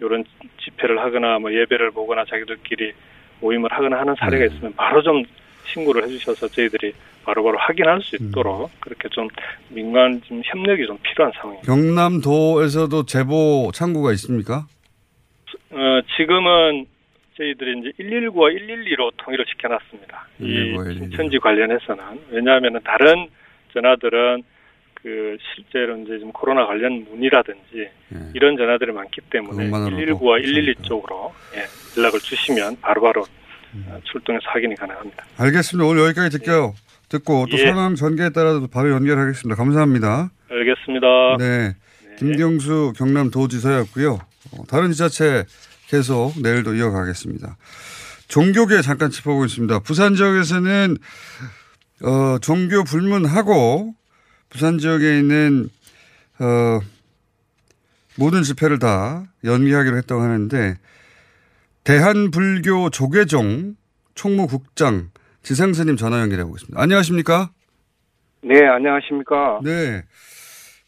이런 집회를 하거나 뭐 예배를 보거나 자기들끼리 모임을 하거나 하는 사례가
네.
있으면 바로 좀 신고를 해주셔서 저희들이 바로바로 확인할 수 있도록
음.
그렇게 좀 민간 좀 협력이 좀 필요한 상황입니다.
경남도에서도 제보 창구가 있습니까?
어, 지금은 저희들이 이제 119와 112로 통일을 시켜놨습니다.
119와
이
112.
신천지 관련해서는 왜냐하면 다른 전화들은 그 실제로 이제 좀 코로나 관련 문의라든지 이런 전화들이 많기 때문에
예. 그것만으로도
119와 112 쪽으로 예, 연락을 주시면 바로바로
음.
어, 출동해서 확인이 가능합니다.
알겠습니다. 오늘 여기까지 듣게요. 듣고 또
예.
상황 전개에 따라서 바로 연결하겠습니다. 감사합니다.
알겠습니다.
네. 김경수 경남 도지사였고요. 어, 다른 지자체 계속 내일도 이어가겠습니다. 종교계 잠깐 짚어보겠습니다. 부산 지역에서는 어, 종교 불문하고 부산 지역에 있는 어, 모든 집회를 다 연기하기로 했다고 하는데 대한불교 조계종 총무국장 지상스님 전화 연결해 보겠습니다. 안녕하십니까?
네, 안녕하십니까.
네.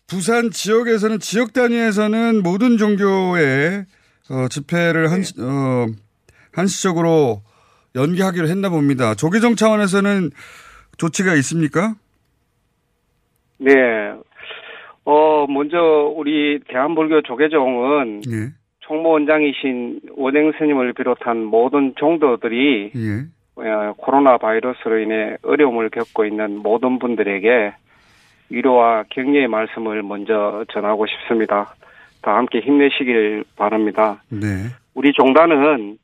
부산 지역에서는 지역 단위에서는 모든 종교의 어, 집회를 한시, 어, 한시적으로 연기하기로 했나 봅니다. 조계종 차원에서는 조치가 있습니까?
네. 어, 먼저 우리 대한불교 조계종은
예.
총무원장이신 원행 스님을 비롯한 모든 종도들이
예.
어, 코로나 바이러스로 인해 어려움을 겪고 있는 모든 분들에게 위로와 격려의 말씀을 먼저 전하고 싶습니다. 다 함께 힘내시길 바랍니다.
네.
우리 종단은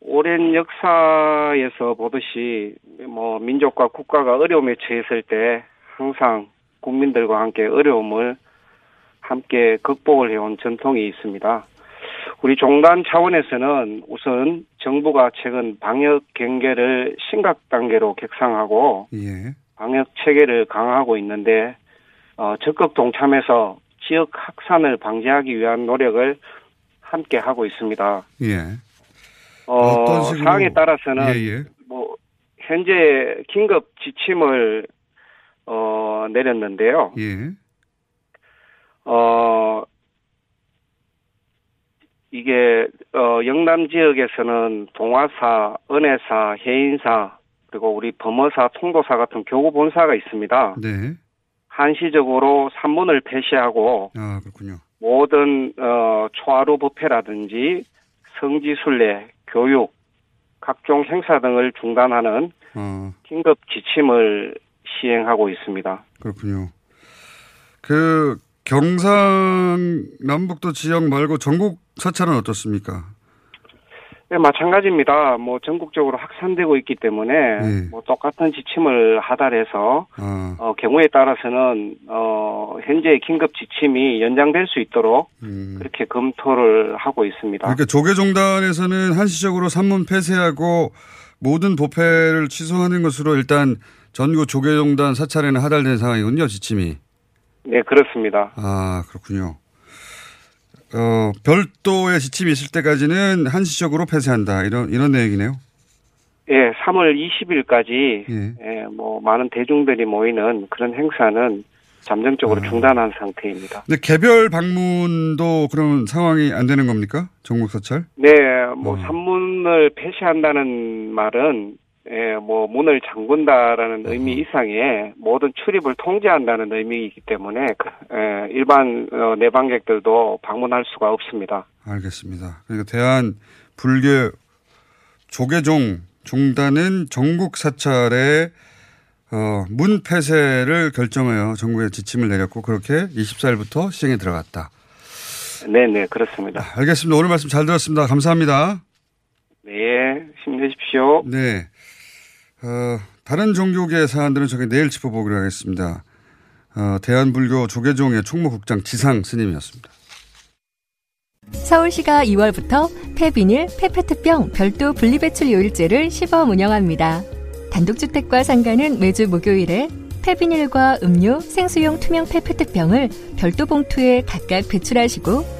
오랜 역사에서 보듯이 뭐 민족과 국가가 어려움에 처했을 때 항상 국민들과 함께 어려움을 함께 극복을 해온 전통이 있습니다. 우리 종단 차원에서는 우선 정부가 최근 방역 경계를 심각 단계로 격상하고
예.
방역 체계를 강화하고 있는데 어, 적극 동참해서 지역 확산을 방지하기 위한 노력을 함께 하고 있습니다.
예.
어,
식으로-
사항에 따라서는
예, 예.
뭐 현재 긴급 지침을 어, 내렸는데요.
예.
어, 이게, 어, 영남 지역에서는 동화사, 은혜사, 해인사, 그리고 우리 범어사, 통도사 같은 교구 본사가 있습니다.
네.
한시적으로 산문을 폐시하고
아, 그렇군요.
모든, 어, 초하루 부패라든지 성지순례, 교육, 각종 행사 등을 중단하는
어,
긴급 지침을 시행하고 있습니다.
그렇군요. 그 경상남북도 지역 말고 전국 사찰은 어떻습니까?
네, 마찬가지입니다. 뭐 전국적으로 확산되고 있기 때문에
네.
뭐 똑같은 지침을 하달해서
아,
어, 경우에 따라서는 어, 현재 긴급 지침이 연장될 수 있도록 그렇게 검토를 하고 있습니다.
음. 그러니까 조계종단에서는 한시적으로 산문 폐쇄하고 모든 보패를 취소하는 것으로 일단 전국 조계종단 사찰에는 하달된 상황이군요, 지침이.
네, 그렇습니다.
아, 그렇군요. 어, 별도의 지침이 있을 때까지는 한시적으로 폐쇄한다. 이런, 이런 내용이네요.
예, 3월 20일까지
예.
예, 뭐 많은 대중들이 모이는 그런 행사는 잠정적으로 중단한 상태입니다.
근데 개별 방문도 그런 상황이 안 되는 겁니까? 전국 사찰?
네, 뭐 산문을 폐쇄한다는 말은 예, 뭐 문을 잠근다라는 의미 이상의 모든 출입을 통제한다는 의미이기 때문에 그, 예, 일반 어, 내방객들도 방문할 수가 없습니다.
알겠습니다. 그러니까 대한 불교 조계종 종단은 전국 사찰에 어, 문 폐쇄를 결정하여 전국에 지침을 내렸고 그렇게 24일부터 시행에 들어갔다.
네, 네, 그렇습니다.
알겠습니다. 오늘 말씀 잘 들었습니다. 감사합니다.
네, 힘내십시오.
네. 어, 다른 종교계 사안들은 저희 내일 짚어보기로 하겠습니다. 어, 대한불교 조계종의 총무국장 지상 스님이었습니다.
서울시가 2월부터 폐비닐, 폐페트병 별도 분리배출 요일제를 시범 운영합니다. 단독주택과 상가는 매주 목요일에 폐비닐과 음료, 생수용 투명 페페트병을 별도 봉투에 각각 배출하시고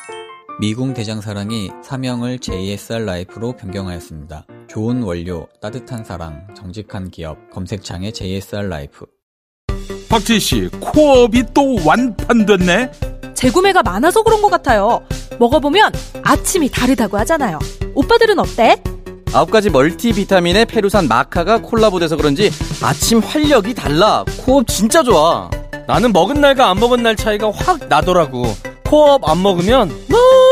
미궁 대장사랑이 사명을 JSR 라이프로 변경하였습니다. 좋은 원료, 따뜻한 사랑, 정직한 기업, 검색창에 JSR 라이프.
박지희 씨, 코어업이 또 완판됐네?
재구매가 많아서 그런 것 같아요. 먹어보면 아침이 다르다고 하잖아요. 오빠들은 어때?
아홉 가지 멀티비타민에 페루산 마카가 콜라보돼서 그런지 아침 활력이 달라. 코어업 진짜 좋아.
나는 먹은 날과 안 먹은 날 차이가 확 나더라고. 코어업 안 먹으면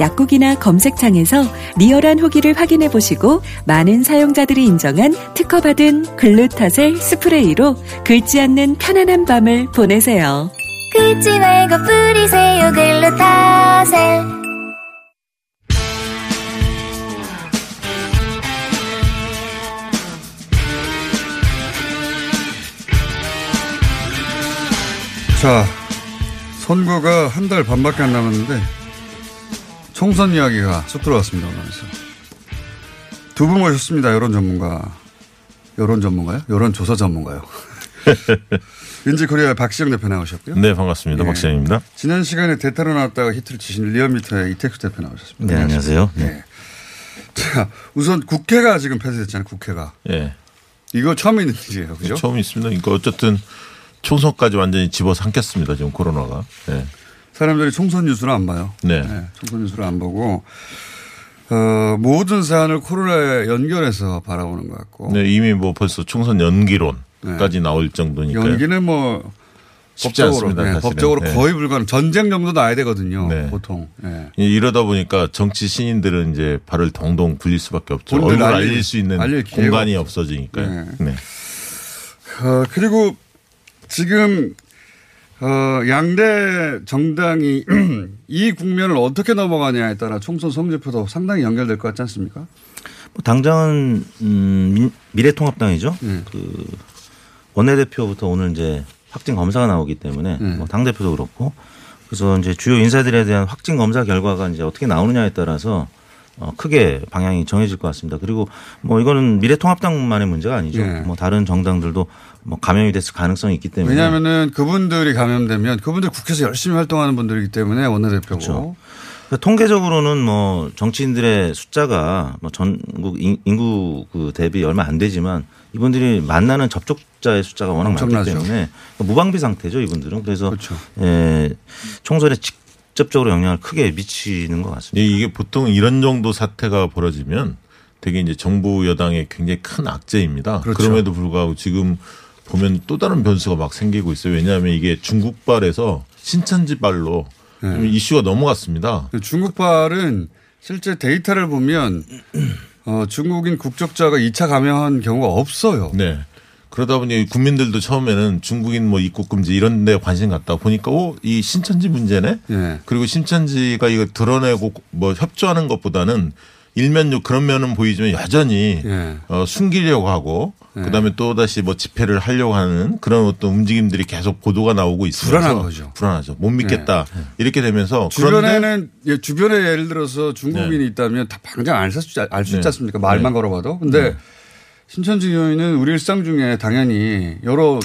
약국이나 검색창에서 리얼한 후기를 확인해 보시고 많은 사용자들이 인정한 특허받은 글루타셀 스프레이로 긁지 않는 편안한 밤을 보내세요.
긁지 말고 뿌리세요 글루타셀
자, 선거가 한 달 반밖에 안 남았는데 총선 이야기가 쑥 들어왔습니다. 오면서 두 분 모셨습니다. 여론 전문가. 여론 전문가요? 여론 조사 전문가요. 윈지코리아 박시영 대표 나오셨고요.
네, 반갑습니다.
예.
박시영입니다.
지난 시간에 대타로 나왔다가 히트를 치신 리얼미터의 이택수 대표 나오셨습니다.
네, 안녕하세요.
네. 자, 우선 국회가 지금 폐쇄됐잖아요. 국회가.
예.
이거 처음 있는 일이에요. 그죠?
처음 있습니다. 그러니까 어쨌든 총선까지 완전히 집어삼켰습니다. 지금 코로나가. 네.
사람들이 총선 뉴스를 안 봐요.
네.
총선 뉴스를 안 보고 어, 모든 사안을 코로나에 연결해서 바라보는 것 같고.
네, 이미 뭐 벌써 총선 연기론까지 나올 정도니까.
네. 연기는 뭐
쉽지
법적으로,
않습니다.
네. 법적으로
네.
거의 불가능. 전쟁 정도 나야 되거든요.
네.
보통. 네.
예, 이러다 보니까 정치 신인들은 이제 발을 동동 굴릴 수밖에 없죠. 얼굴
알릴-
알릴 수 있는
알릴
공간이. 없어지니까요.
네.
네.
어, 그리고 지금 어, 양대 정당이 이 국면을 어떻게 넘어가냐에 따라 총선 성적표도 상당히 연결될 것 같지 않습니까?
뭐 당장은 음, 민- 미래통합당이죠.
네.
그 원내대표부터 오늘 이제 확진 검사가 나오기 때문에
네.
뭐 당 대표도 그렇고 그래서 이제 주요 인사들에 대한 확진 검사 결과가 이제 어떻게 나오느냐에 따라서 어, 크게 방향이 정해질 것 같습니다. 그리고 뭐 이거는 미래통합당만의 문제가 아니죠.
네.
뭐 다른 정당들도 뭐 감염이 됐을 가능성이 있기 때문에
왜냐하면은 그분들이 감염되면 그분들 국회에서 열심히 활동하는 분들이기 때문에 원내대표고.
그렇죠. 그러니까 통계적으로는 뭐 정치인들의 숫자가 뭐 전국 인- 인구 그 대비 얼마 안 되지만 이분들이 만나는 접촉자의 숫자가 워낙 많기
엄청나죠.
때문에 무방비 상태죠 이분들은 그래서
그렇죠.
예, 총선에 직접적으로 영향을 크게 미치는 것 같습니다.
이- 이게 보통 이런 정도 사태가 벌어지면 되게 이제 정부 여당의 굉장히 큰 악재입니다.
그렇죠.
그럼에도 불구하고 지금 보면 또 다른 변수가 막 생기고 있어요. 왜냐하면 이게 중국발에서 신천지발로
네.
좀 이슈가 넘어갔습니다.
중국발은 실제 데이터를 보면 어, 중국인 국적자가 2차 감염한 경우가 없어요.
네. 그러다 보니 국민들도 처음에는 중국인 뭐 입국 금지 이런 데 관심 갖다 보니까 오, 이 신천지 문제네?
예.
그리고 신천지가 이거 드러내고 뭐 협조하는 것보다는 일면요 그런 면은 보이지만 여전히
예.
어, 숨기려고 하고
예.
그다음에 또 다시 뭐 집회를 하려고 하는 그런 어떤 움직임들이 계속 보도가 나오고 있으면서
불안한 거죠.
불안하죠. 못 믿겠다. 이렇게 되면서
주변에는 예, 주변에 예를 들어서 중국인이 있다면 다 당장 알수 있지
네.
않습니까? 말만
네.
걸어봐도. 근데
네.
신천지 교인은 우리 일상 중에 당연히 여러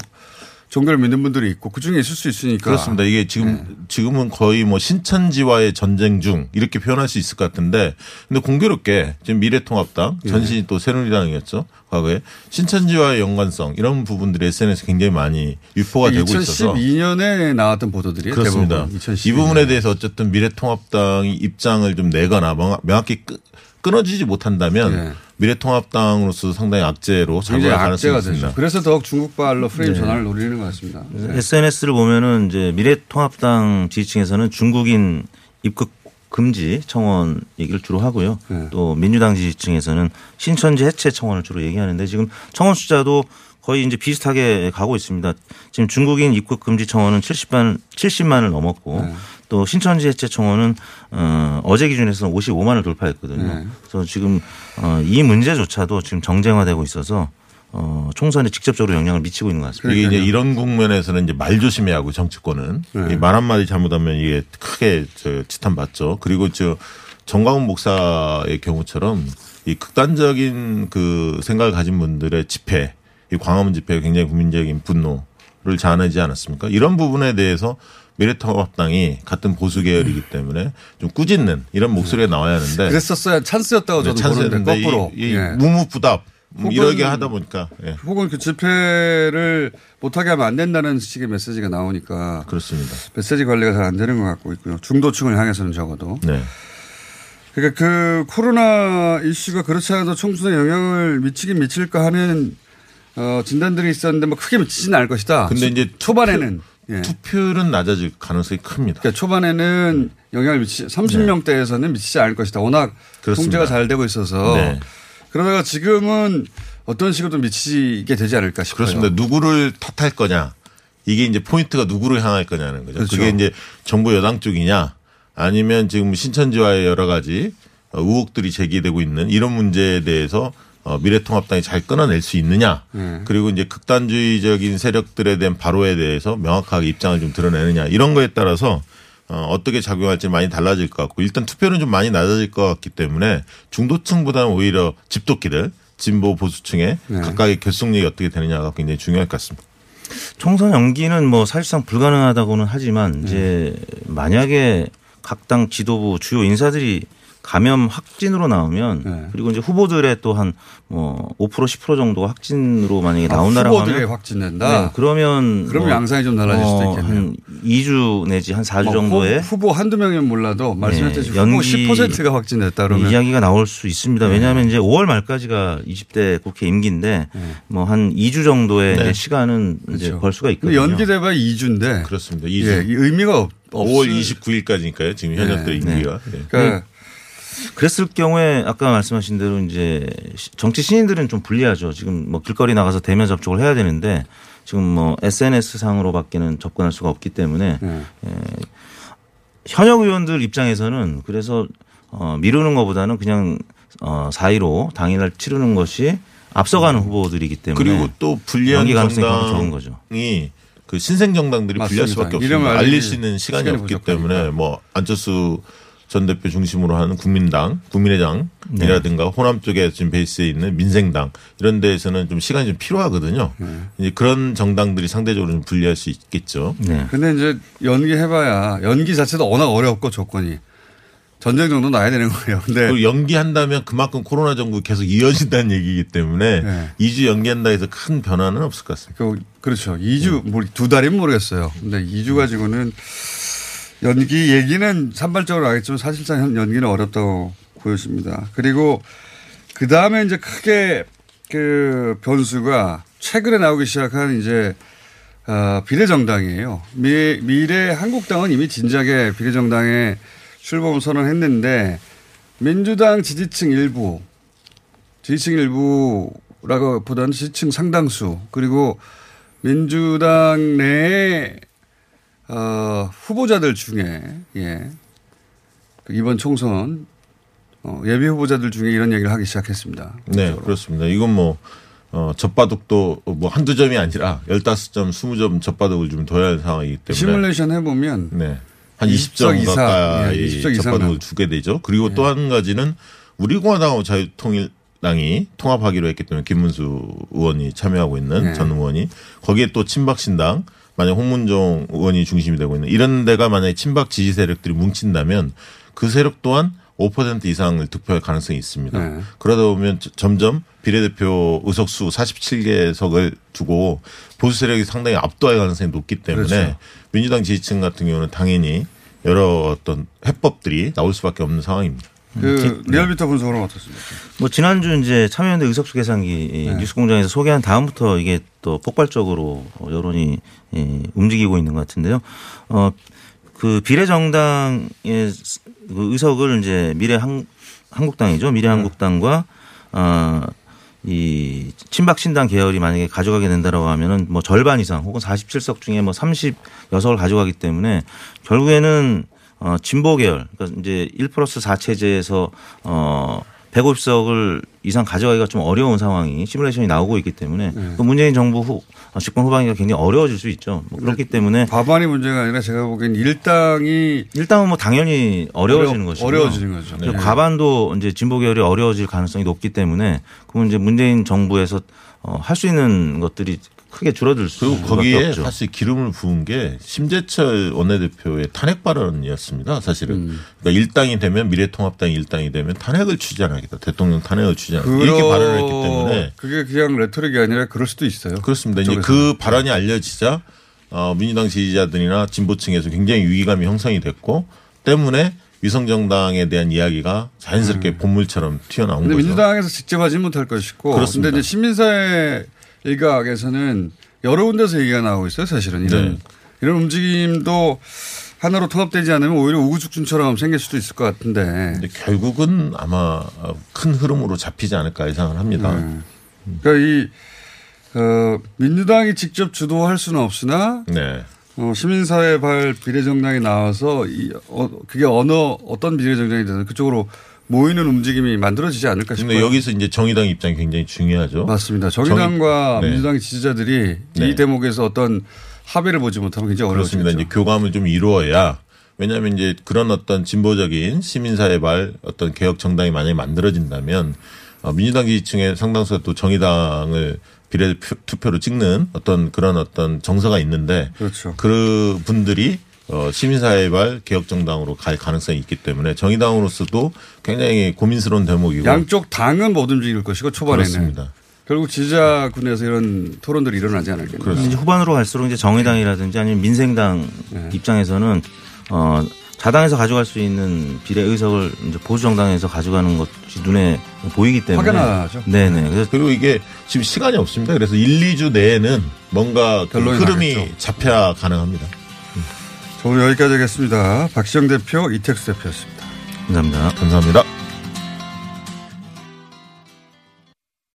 종교를 믿는 분들이 있고 그 중에 있을 수 있으니까.
그렇습니다. 이게 지금
네.
지금은 거의 뭐 신천지와의 전쟁 중 이렇게 표현할 수 있을 것 같은데 근데 공교롭게 지금 미래통합당
예.
전신이 또 새누리당이었죠 과거에 신천지와의 연관성 이런 부분들이 SNS에 굉장히 많이 유포가 되고 있어서
2012년에 나왔던 보도들이
그렇습니다.
대부분
2012이 부분에 대해서 어쨌든 미래통합당이 입장을 좀 내거나 명- 명확히 끄- 끊어지지 못한다면
예.
미래통합당으로서 상당히 악재로 작용할 가능성이 있습니다.
그래서 더욱 중국발로 프레임
네.
전환을 노리는 것 같습니다. 네.
SNS를 보면은 이제 미래통합당 지지층에서는 중국인 입국 금지 청원 얘기를 주로 하고요.
네.
또 민주당 지지층에서는 신천지 해체 청원을 주로 얘기하는데 지금 청원 숫자도 거의 이제 비슷하게 가고 있습니다. 지금 중국인 입국 금지 청원은 70만 70만을 넘었고
네.
또 신천지 해체 청원은 어, 어제 기준에서 55만을 돌파했거든요.
네.
그래서 지금 어, 이 문제조차도 지금 정쟁화되고 있어서 어, 총선에 직접적으로 영향을 미치고 있는 것 같습니다.
이게 이제 이런 국면에서는 이제 말 조심해야 하고 정치권은
네.
이말 한마디 잘못하면 이게 크게 저 지탄받죠. 그리고 저 정광훈 목사의 경우처럼 이 극단적인 그 생각을 가진 분들의 집회, 이 광화문 집회가 굉장히 국민적인 분노를 자아내지 않았습니까? 이런 부분에 대해서 미래통합당이 같은 보수 계열이기 때문에 좀 꾸짖는 이런 목소리가 나와야 하는데
그랬었어야 찬스였다고 저도
네, 찬스였는데
거꾸로.
이, 이
예.
무무부답 뭐
혹은-
이러게 하다 보니까 예.
혹은 그 집회를 못하게 하면 안 된다는 식의 메시지가 나오니까
그렇습니다.
메시지 관리가 잘 안 되는 것 같고 있고요. 중도층을 향해서는 적어도.
네.
그러니까 그 코로나 이슈가 그렇지 않아도 총선에 영향을 미치긴 미칠까 하는 어, 진단들이 있었는데 뭐 크게 미치지는 않을 것이다.
근데 이제
초반에는 예.
투표율은 낮아질 가능성이 큽니다.
그러니까 초반에는 영향을 미치 30명대에서는 미치지 않을 것이다. 워낙
그렇습니다.
통제가 잘 되고 있어서
네.
그러다가 지금은 어떤 식으로 미치게 되지 않을까 싶어요.
그렇습니다. 누구를 탓할 거냐. 이게 이제 포인트가 누구를 향할 거냐는 거죠.
그렇죠.
그게 이제 정부 여당 쪽이냐 아니면 지금 신천지와의 여러 가지 어, 의혹들이 제기되고 있는 이런 문제에 대해서 어, 미래통합당이 잘 끊어낼 수 있느냐.
네.
그리고 이제 극단주의적인 세력들에 대한 발호에 대해서 명확하게 입장을 좀 드러내느냐. 이런 거에 따라서 어, 어떻게 작용할지 많이 달라질 것 같고 일단 투표는 좀 많이 낮아질 것 같기 때문에 중도층보다는 오히려 집도끼들 진보 보수층의
네.
각각의 결속력이 어떻게 되느냐가 굉장히 중요할 것 같습니다.
총선 연기는 뭐 사실상 불가능하다고는 하지만 이제 만약에 각 당 지도부 주요 인사들이 감염 확진으로 나오면 그리고 이제 후보들의 또한 뭐 5% 10% 정도가 확진으로 만약에
아,
나온다라고
후보들이
하면
확진된다?
네, 그러면
그럼 양상이 좀 달라질 수도 있겠네요.
한 2주 내지 한 4주
뭐
정도에
후보, 후보 한두 명이면 몰라도 말씀하셨듯이
네, 연기
10%가 확진됐다 그러면
이야기가 나올 수 있습니다.
네.
왜냐하면 이제 5월 말까지가 20대 국회 임기인데 뭐 한 2주 정도의
네.
이제 시간은 이제 벌 수가
그렇죠.
있거든요.
연기돼봐 2주인데
그렇습니다.
예, 이 의미가 없,
5월
없을-
29일까지니까요. 지금 현역들
네.
임기가. 네.
그러니까
그랬을 경우에 아까 말씀하신 대로 이제 시- 정치 신인들은 좀 불리하죠. 지금 뭐 길거리 나가서 대면 접촉을 해야 되는데 지금 뭐 SNS 상으로밖에는 접근할 수가 없기 때문에
네.
예, 현역 의원들 입장에서는 그래서 어, 미루는 것보다는 그냥 어, 4.15 당일날 치르는 것이 앞서가는 후보들이기 때문에
그리고 또 불리한
가능성이 적은
정당이
거죠.
그 신생 정당들이 불리할. 수밖에 없습니다. 알릴 수 있는 시간이
시간이
없기
부족하니까.
때문에 뭐 안철수 전 대표 중심으로 하는 국민당, 국민의당이라든가 호남 쪽에 지금 베이스에 있는 민생당 이런 데에서는 좀 시간이 좀 필요하거든요. 이제 그런 정당들이 상대적으로 좀 불리할 수 있겠죠.
네.
근데 이제 연기해봐야 연기 자체도 워낙 어렵고 조건이 전쟁 정도 나야 되는 거예요. 근데
연기한다면 그만큼 코로나 정부 계속 이어진다는 얘기이기 때문에
네.
2주 연기한다 해서 큰 변화는 없을 것 같습니다.
그, 그렇죠. 2주, 뭐, 두 달이면 모르겠어요. 근데 2주 가지고는 연기 얘기는 산발적으로 하겠지만 사실상 현- 연기는 어렵다고 보여집니다. 그리고 그 다음에 이제 크게 그 변수가 최근에 나오기 시작한 이제 어, 비례정당이에요. 미, 미래 한국당은 이미 진작에 비례정당에 출범 선언했는데 민주당 지지층 일부, 지지층 일부라고 보다는 지지층 상당수 그리고 민주당 내 어, 후보자들 중에 예그 이번 총선 어, 예비 후보자들 중에 이런 얘기를 하기 시작했습니다.
네, 그렇습니다. 이건 뭐, 어, 젖바둑도 뭐 한두 점이 아니라 15점, 20점 젖바둑을 좀 둬야 할 상황이기 때문에.
시뮬레이션 해 보면
네. 한
20석
20점
이상,
가까이
예, 20석 이상
젖바둑을
나오죠.
두게 되죠. 그리고 또한 가지는 우리 공화당하고 자유통일 당이 통합하기로 했기 때문에 김문수 의원이 참여하고 있는
네.
전 의원이 거기에 또 친박신당 만약 홍문종 의원이 중심이 되고 있는 이런 데가 만약에 친박 지지 세력들이 뭉친다면 그 세력 또한 5% 이상을 득표할 가능성이 있습니다.
네.
그러다 보면 저- 점점 비례대표 의석수 47개석을 두고 보수 세력이 상당히 압도할 가능성이 높기 때문에
그렇죠.
민주당 지지층 같은 경우는 당연히 여러 어떤 해법들이 나올 수밖에 없는 상황입니다.
그 리얼미터 분석은 어떻습니까?
뭐 지난주 이제 참여연대 의석수 계산기 이
네.
뉴스공장에서 소개한 다음부터 이게 또 폭발적으로 여론이 예, 움직이고 있는 것 같은데요. 어, 그 비례정당의 그 의석을 이제 미래 한, 한국당이죠. 미래 한국당과 어, 이 친박 신당 계열이 만약에 가져가게 된다라고 하면은 뭐 절반 이상 혹은 47석 중에 뭐 30여석을 가져가기 때문에 결국에는 어 진보 계열 그러니까 이제 1 플러스 4 체제에서 어 150석을 이상 가져가기가 좀 어려운 상황이 시뮬레이션이 나오고 있기 때문에 그 문재인 정부 후 어, 집권 후반기가 굉장히 어려워질 수 있죠. 뭐 그렇기 때문에
과반이 문제가 아니라 제가 보기엔 일당이
일당은 뭐 당연히 어려워지는
어려-
것이고
어려워지는 거죠. 네.
과반도 이제 진보 계열이 어려워질 가능성이 높기 때문에 그건 이제 문재인 정부에서 어, 할 수 있는 것들이 크게 줄어들 수
그리고 거기에
없죠.
사실 기름을 부은 게 심재철 원내대표의 탄핵 발언이었습니다. 사실은
음.
그러니까 일당이 되면 미래통합당이 일당이 되면 탄핵을 추진하겠다. 대통령 탄핵을 추진하겠다. 이렇게 발언을 했기 때문에
그게 그냥 레토릭이 아니라 그럴 수도 있어요.
그렇습니다. 이제.
그
발언이 알려지자 어, 민주당 지지자들이나 진보층에서 굉장히 위기감이 형성이 됐고 때문에 위성정당에 대한 이야기가 자연스럽게 본물처럼 튀어나온 거죠.
민주당에서 직접 하지 못할 것이고.
그렇습니다.
근데 이제 시민사회 일각에서는 여러 군데서 얘기가 나오고 있어요. 사실은 이런
네.
이런 움직임도 하나로 통합되지 않으면 오히려 우후죽순처럼 생길 수도 있을 것 같은데.
결국은 아마 큰 흐름으로 잡히지 않을까 예상을 합니다.
네. 그러니까 이 어, 민주당이 직접 주도할 수는 없으나
네.
어, 시민사회 발 비례정당이 나와서 이, 어, 그게 어느 어떤 비례정당이 되든 그쪽으로 모이는 움직임이 만들어지지 않을까 싶어요.
여기서 이제 정의당 입장이 굉장히 중요하죠.
맞습니다. 정의당과
네.
민주당 지지자들이
네.
이 대목에서 어떤 합의를 보지 못하면 굉장히. 어려워지죠.
이제 교감을 좀 이루어야 왜냐하면 이제 그런 어떤 진보적인 시민사회 발 어떤 개혁 정당이 만약에 만들어진다면 어, 민주당 지지층의 상당수가 또 정의당을 비례 투표로 찍는 어떤 그런 어떤 정서가 있는데
그렇죠.
그 분들이 어, 시민사회발 개혁정당으로 갈 가능성이 있기 때문에 정의당으로서도 굉장히 고민스러운 대목이고
양쪽 당은 못 움직일 것이고 초반에는
그렇습니다.
결국 지지자군에서 이런 토론들이 일어나지 않을까.
이제 후반으로 갈수록 이제 정의당이라든지 아니면 민생당
네.
입장에서는 어 자당에서 가져갈 수 있는 비례 의석을 이제 보수 정당에서 가져가는 것이 눈에 보이기 때문에
확연하죠.
네네. 그래서
그리고 이게 지금 시간이 없습니다. 그래서 1, 2주 내에는 뭔가 그 흐름이
나겠죠.
잡혀야 가능합니다.
자, 오늘 여기까지 하겠습니다. 박시영 대표, 이택수 대표였습니다.
감사합니다.
감사합니다.